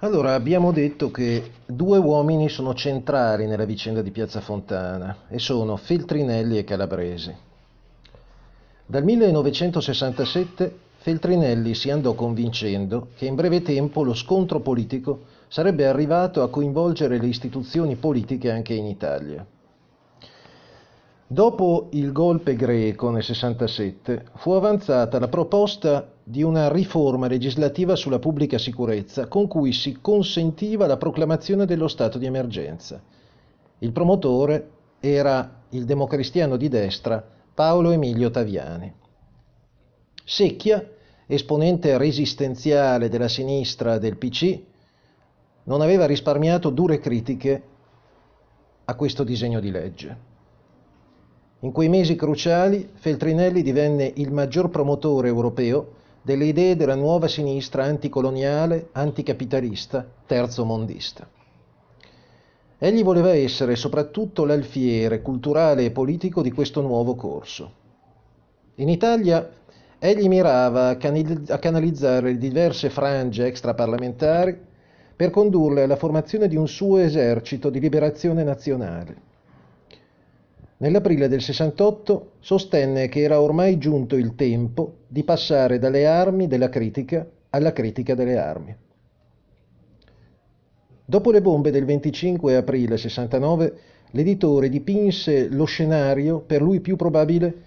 Allora, abbiamo detto che due uomini sono centrali nella vicenda di Piazza Fontana e sono Feltrinelli e Calabresi. Dal 1967 Feltrinelli si andò convincendo che in breve tempo lo scontro politico sarebbe arrivato a coinvolgere le istituzioni politiche anche in Italia. Dopo il golpe greco nel 67 fu avanzata la proposta di una riforma legislativa sulla pubblica sicurezza con cui si consentiva la proclamazione dello stato di emergenza. Il promotore era il democristiano di destra Paolo Emilio Taviani. Secchia, esponente resistenziale della sinistra del PC, non aveva risparmiato dure critiche a questo disegno di legge. In quei mesi cruciali Feltrinelli divenne il maggior promotore europeo delle idee della nuova sinistra anticoloniale, anticapitalista, terzomondista. Egli voleva essere soprattutto l'alfiere culturale e politico di questo nuovo corso. In Italia egli mirava a, canalizzare diverse frange extraparlamentari per condurle alla formazione di un suo esercito di liberazione nazionale Nell'aprile del 68 sostenne che era ormai giunto il tempo di passare dalle armi della critica alla critica delle armi. Dopo le bombe del 25 aprile 69, l'editore dipinse lo scenario per lui più probabile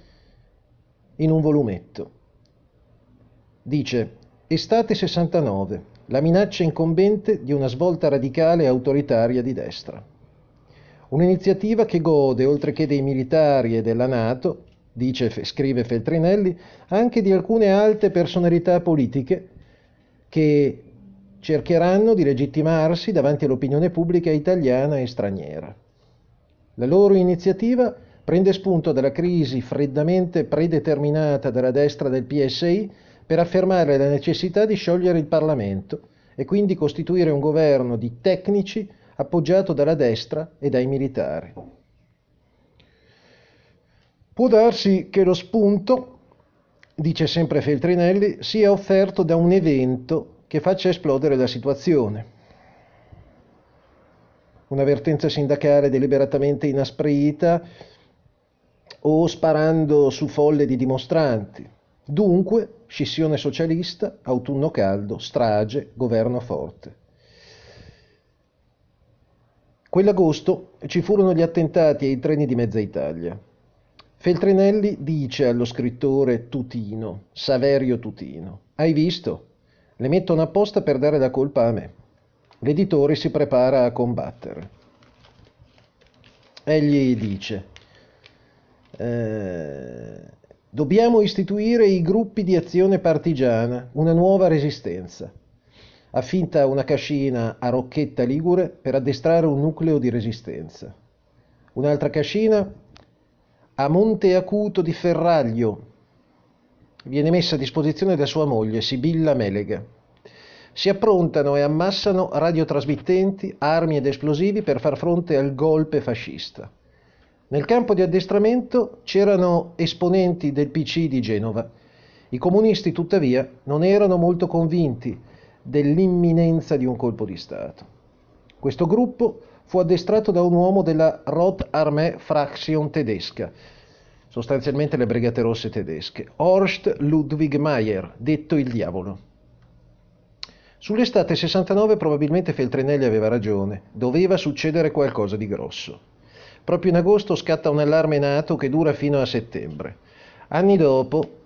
in un volumetto. Dice, estate 69, la minaccia incombente di una svolta radicale e autoritaria di destra. Un'iniziativa che gode, oltre che dei militari e della Nato, dice, scrive Feltrinelli, anche di alcune alte personalità politiche che cercheranno di legittimarsi davanti all'opinione pubblica italiana e straniera. La loro iniziativa prende spunto dalla crisi freddamente predeterminata dalla destra del PSI per affermare la necessità di sciogliere il Parlamento e quindi costituire un governo di tecnici appoggiato dalla destra e dai militari. Può darsi che lo spunto, dice sempre Feltrinelli, sia offerto da un evento che faccia esplodere la situazione. Un'avvertenza sindacale deliberatamente inasprita o sparando su folle di dimostranti. Dunque, scissione socialista, autunno caldo, strage, governo forte. Quell'agosto ci furono gli attentati ai treni di mezza Italia. Feltrinelli dice allo scrittore Tutino, Saverio Tutino, hai visto? Le mettono apposta per dare la colpa a me. L'editore si prepara a combattere. Egli dice, eh, dobbiamo istituire i gruppi di azione partigiana, una nuova resistenza affinta una cascina a Rocchetta Ligure per addestrare un nucleo di resistenza. Un'altra cascina a Monte Acuto di Ferraglio viene messa a disposizione da sua moglie, Sibilla Melega. Si approntano e ammassano radiotrasmittenti, armi ed esplosivi per far fronte al golpe fascista. Nel campo di addestramento c'erano esponenti del PC di Genova. I comunisti, tuttavia, non erano molto convinti dell'imminenza di un colpo di Stato. Questo gruppo fu addestrato da un uomo della Rotarmee Fraktion tedesca, sostanzialmente le Brigate Rosse tedesche, Horst Ludwig Mayer, detto il diavolo. Sull'estate 69 probabilmente Feltrinelli aveva ragione, doveva succedere qualcosa di grosso. Proprio in agosto scatta un allarme nato che dura fino a settembre. Anni dopo,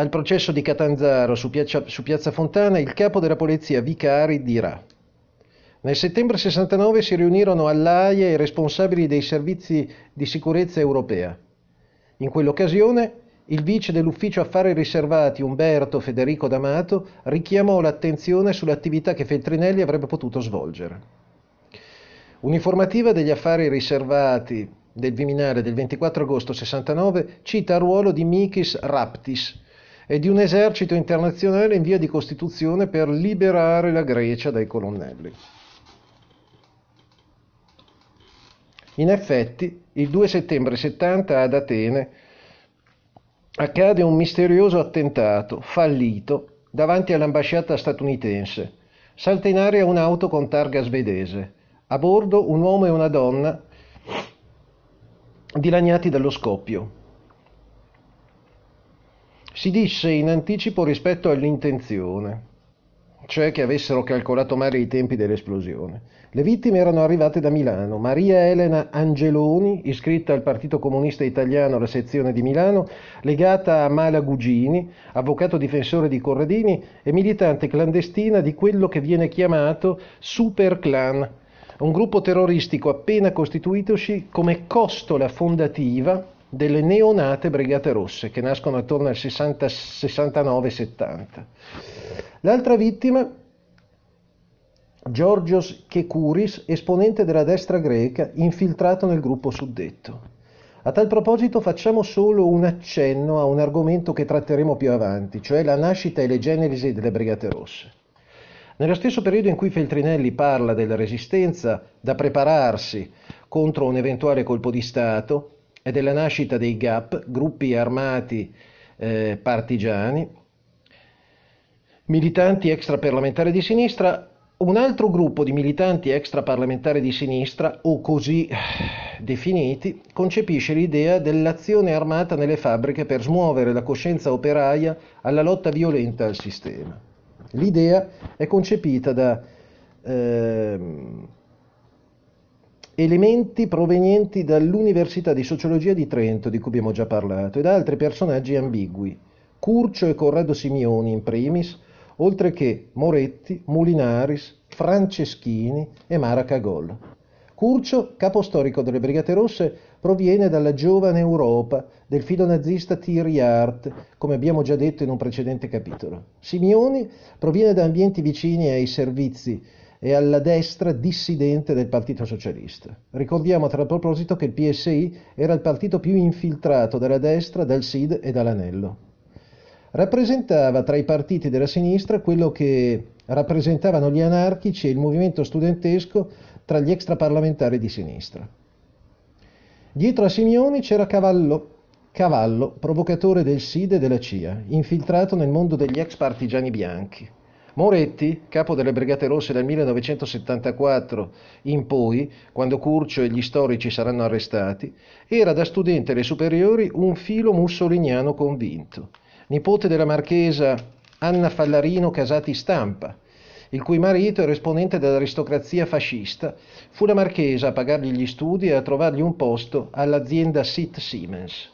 al processo di Catanzaro su Piazza, su Piazza Fontana, il capo della polizia Vicari dirà nel settembre 69 si riunirono all'AIA i responsabili dei servizi di sicurezza europea. In quell'occasione il vice dell'ufficio affari riservati Umberto Federico D'Amato richiamò l'attenzione sull'attività che Feltrinelli avrebbe potuto svolgere. Un'informativa degli affari riservati del Viminale del 24 agosto 69 cita il ruolo di Mikis Raptis, e di un esercito internazionale in via di costituzione per liberare la Grecia dai colonnelli. In effetti, il 2 settembre 70 ad Atene accade un misterioso attentato fallito davanti all'ambasciata statunitense, salta in aria un'auto con targa svedese. A bordo un uomo e una donna dilaniati dallo scoppio. Si disse in anticipo rispetto all'intenzione, cioè che avessero calcolato male i tempi dell'esplosione. Le vittime erano arrivate da Milano. Maria Elena Angeloni, iscritta al Partito Comunista Italiano alla sezione di Milano, legata a Mala Gugini, avvocato difensore di Corradini e militante clandestina di quello che viene chiamato Super Clan, un gruppo terroristico appena costituitosi come costola fondativa delle neonate Brigate Rosse che nascono attorno al 69-70. L'altra vittima Georgios Kekouris, esponente della destra greca, infiltrato nel gruppo suddetto. A tal proposito facciamo solo un accenno a un argomento che tratteremo più avanti, cioè la nascita e le genesi delle Brigate Rosse. Nello stesso periodo in cui Feltrinelli parla della resistenza da prepararsi contro un eventuale colpo di Stato e della nascita dei GAP, gruppi armati eh, partigiani, militanti extraparlamentari di sinistra, un altro gruppo di militanti extraparlamentari di sinistra, o così definiti, concepisce l'idea dell'azione armata nelle fabbriche per smuovere la coscienza operaia alla lotta violenta al sistema. L'idea è concepita da eh, elementi provenienti dall'Università di Sociologia di Trento, di cui abbiamo già parlato, e da altri personaggi ambigui, Curcio e Corrado Simioni in primis, oltre che Moretti, Mulinaris, Franceschini e Mara Cagol. Curcio, capo storico delle Brigate Rosse, proviene dalla giovane Europa del filo nazista Thierry Hart, come abbiamo già detto in un precedente capitolo. Simioni proviene da ambienti vicini ai servizi e alla destra dissidente del Partito Socialista. Ricordiamo a tal proposito che il PSI era il partito più infiltrato dalla destra, dal SID e dall'Anello rappresentava tra i partiti della sinistra quello che rappresentavano gli anarchici e il movimento studentesco tra gli extraparlamentari di sinistra. Dietro a Simeoni c'era Cavallo, Cavallo, provocatore del SID e della CIA, infiltrato nel mondo degli ex partigiani bianchi. Moretti, capo delle Brigate Rosse dal 1974 in poi, quando Curcio e gli storici saranno arrestati, era da studente alle superiori un filo mussoliniano convinto nipote della marchesa Anna Fallarino Casati Stampa, il cui marito era esponente dell'aristocrazia fascista, fu la marchesa a pagargli gli studi e a trovargli un posto all'azienda SIT Siemens.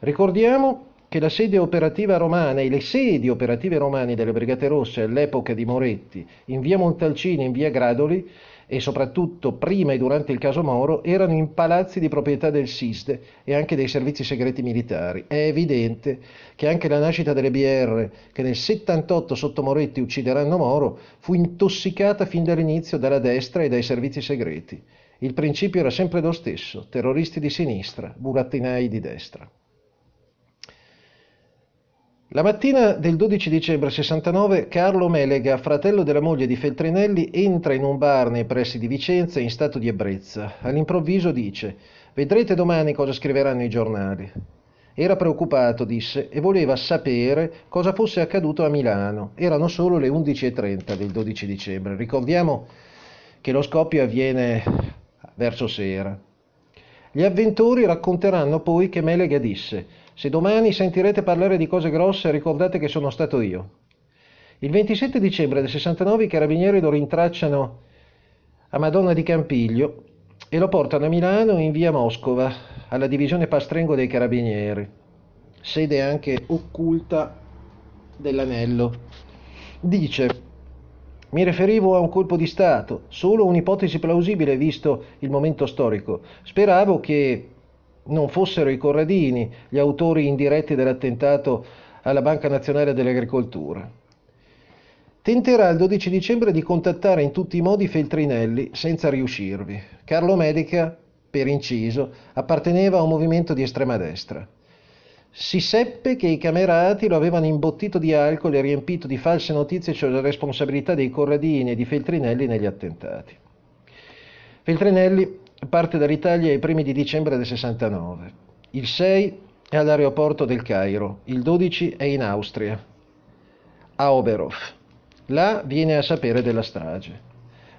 Ricordiamo che la sede operativa romana e le sedi operative romane delle Brigate Rosse all'epoca di Moretti, in via Montalcini e in via Gradoli, e soprattutto prima e durante il caso Moro erano in palazzi di proprietà del SISDE e anche dei servizi segreti militari. È evidente che anche la nascita delle BR, che nel 78 sotto Moretti uccideranno Moro, fu intossicata fin dall'inizio dalla destra e dai servizi segreti. Il principio era sempre lo stesso, terroristi di sinistra, burattinai di destra. La mattina del 12 dicembre 69 Carlo Melega, fratello della moglie di Feltrinelli, entra in un bar nei pressi di Vicenza in stato di ebbrezza. All'improvviso dice «Vedrete domani cosa scriveranno i giornali». Era preoccupato, disse, e voleva sapere cosa fosse accaduto a Milano. Erano solo le 11.30 del 12 dicembre. Ricordiamo che lo scoppio avviene verso sera. Gli avventori racconteranno poi che Melega disse se domani sentirete parlare di cose grosse, ricordate che sono stato io. Il 27 dicembre del 69 i carabinieri lo rintracciano a Madonna di Campiglio e lo portano a Milano in via Moscova, alla divisione Pastrengo dei carabinieri, sede anche occulta dell'anello. Dice, mi riferivo a un colpo di Stato, solo un'ipotesi plausibile visto il momento storico. Speravo che non fossero i Corradini gli autori indiretti dell'attentato alla Banca Nazionale dell'Agricoltura. Tenterà il 12 dicembre di contattare in tutti i modi Feltrinelli senza riuscirvi. Carlo Medica, per inciso, apparteneva a un movimento di estrema destra. Si seppe che i camerati lo avevano imbottito di alcol e riempito di false notizie sulla responsabilità dei Corradini e di Feltrinelli negli attentati. Feltrinelli parte dall'Italia ai primi di dicembre del 69. Il 6 è all'aeroporto del Cairo, il 12 è in Austria, a Oberhof. Là viene a sapere della strage.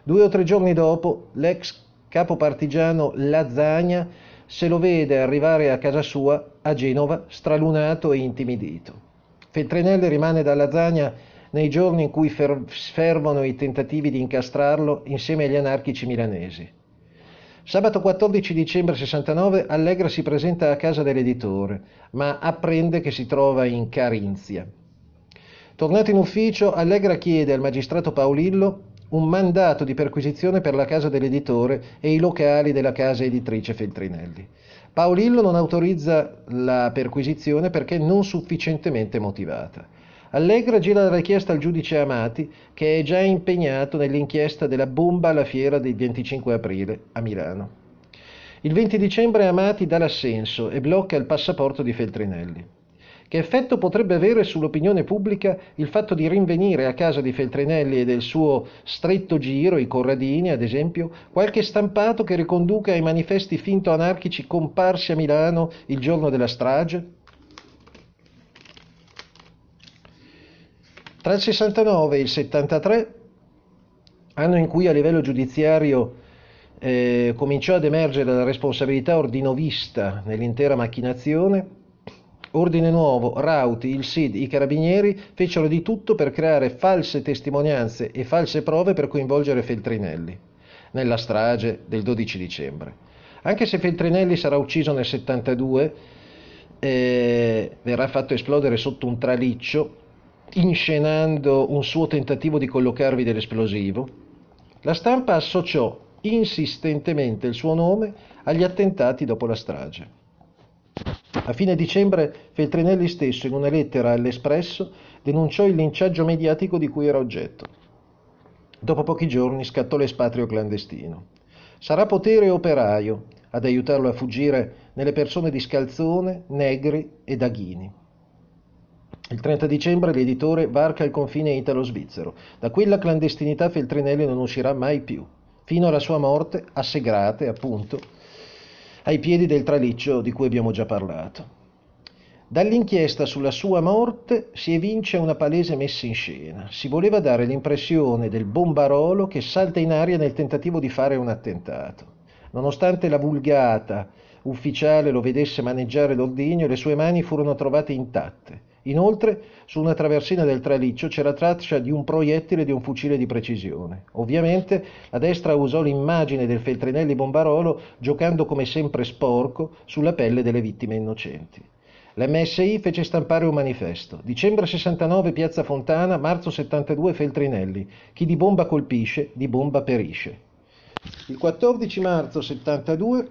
Due o tre giorni dopo, l'ex capo partigiano Lazzagna se lo vede arrivare a casa sua a Genova stralunato e intimidito. Feltrinelli rimane da Lazzagna nei giorni in cui fervono i tentativi di incastrarlo insieme agli anarchici milanesi. Sabato 14 dicembre 69 Allegra si presenta a casa dell'editore, ma apprende che si trova in Carinzia. Tornato in ufficio, Allegra chiede al magistrato Paolillo un mandato di perquisizione per la casa dell'editore e i locali della casa editrice Feltrinelli. Paolillo non autorizza la perquisizione perché non sufficientemente motivata. Allegra gira la richiesta al giudice Amati, che è già impegnato nell'inchiesta della bomba alla fiera del 25 aprile a Milano. Il 20 dicembre Amati dà l'assenso e blocca il passaporto di Feltrinelli. Che effetto potrebbe avere sull'opinione pubblica il fatto di rinvenire a casa di Feltrinelli e del suo stretto giro, i Corradini ad esempio, qualche stampato che riconduca ai manifesti finto anarchici comparsi a Milano il giorno della strage? Tra il 69 e il 73, anno in cui a livello giudiziario eh, cominciò ad emergere la responsabilità ordinovista nell'intera macchinazione, Ordine Nuovo, Rauti, il SID, i carabinieri fecero di tutto per creare false testimonianze e false prove per coinvolgere Feltrinelli nella strage del 12 dicembre. Anche se Feltrinelli sarà ucciso nel 72, eh, verrà fatto esplodere sotto un traliccio, inscenando un suo tentativo di collocarvi dell'esplosivo, la stampa associò insistentemente il suo nome agli attentati dopo la strage. A fine dicembre Feltrinelli stesso, in una lettera all'Espresso, denunciò il linciaggio mediatico di cui era oggetto. Dopo pochi giorni scattò l'espatrio clandestino. Sarà potere operaio ad aiutarlo a fuggire nelle persone di Scalzone, Negri e Daghini. Il 30 dicembre l'editore varca il confine italo-svizzero. Da quella clandestinità Feltrinelli non uscirà mai più, fino alla sua morte, a Segrate, appunto, ai piedi del traliccio di cui abbiamo già parlato. Dall'inchiesta sulla sua morte si evince una palese messa in scena. Si voleva dare l'impressione del bombarolo che salta in aria nel tentativo di fare un attentato. Nonostante la vulgata ufficiale lo vedesse maneggiare l'ordigno, le sue mani furono trovate intatte. Inoltre, su una traversina del traliccio c'era traccia di un proiettile di un fucile di precisione. Ovviamente, la destra usò l'immagine del Feltrinelli Bombarolo giocando come sempre sporco sulla pelle delle vittime innocenti. L'MSI fece stampare un manifesto. Dicembre 69 Piazza Fontana, marzo 72 Feltrinelli. Chi di bomba colpisce, di bomba perisce. Il 14 marzo 72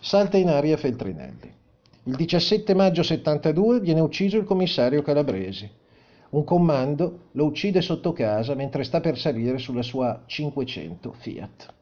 salta in aria Feltrinelli. Il 17 maggio 72 viene ucciso il commissario Calabresi. Un comando lo uccide sotto casa mentre sta per salire sulla sua 500 Fiat.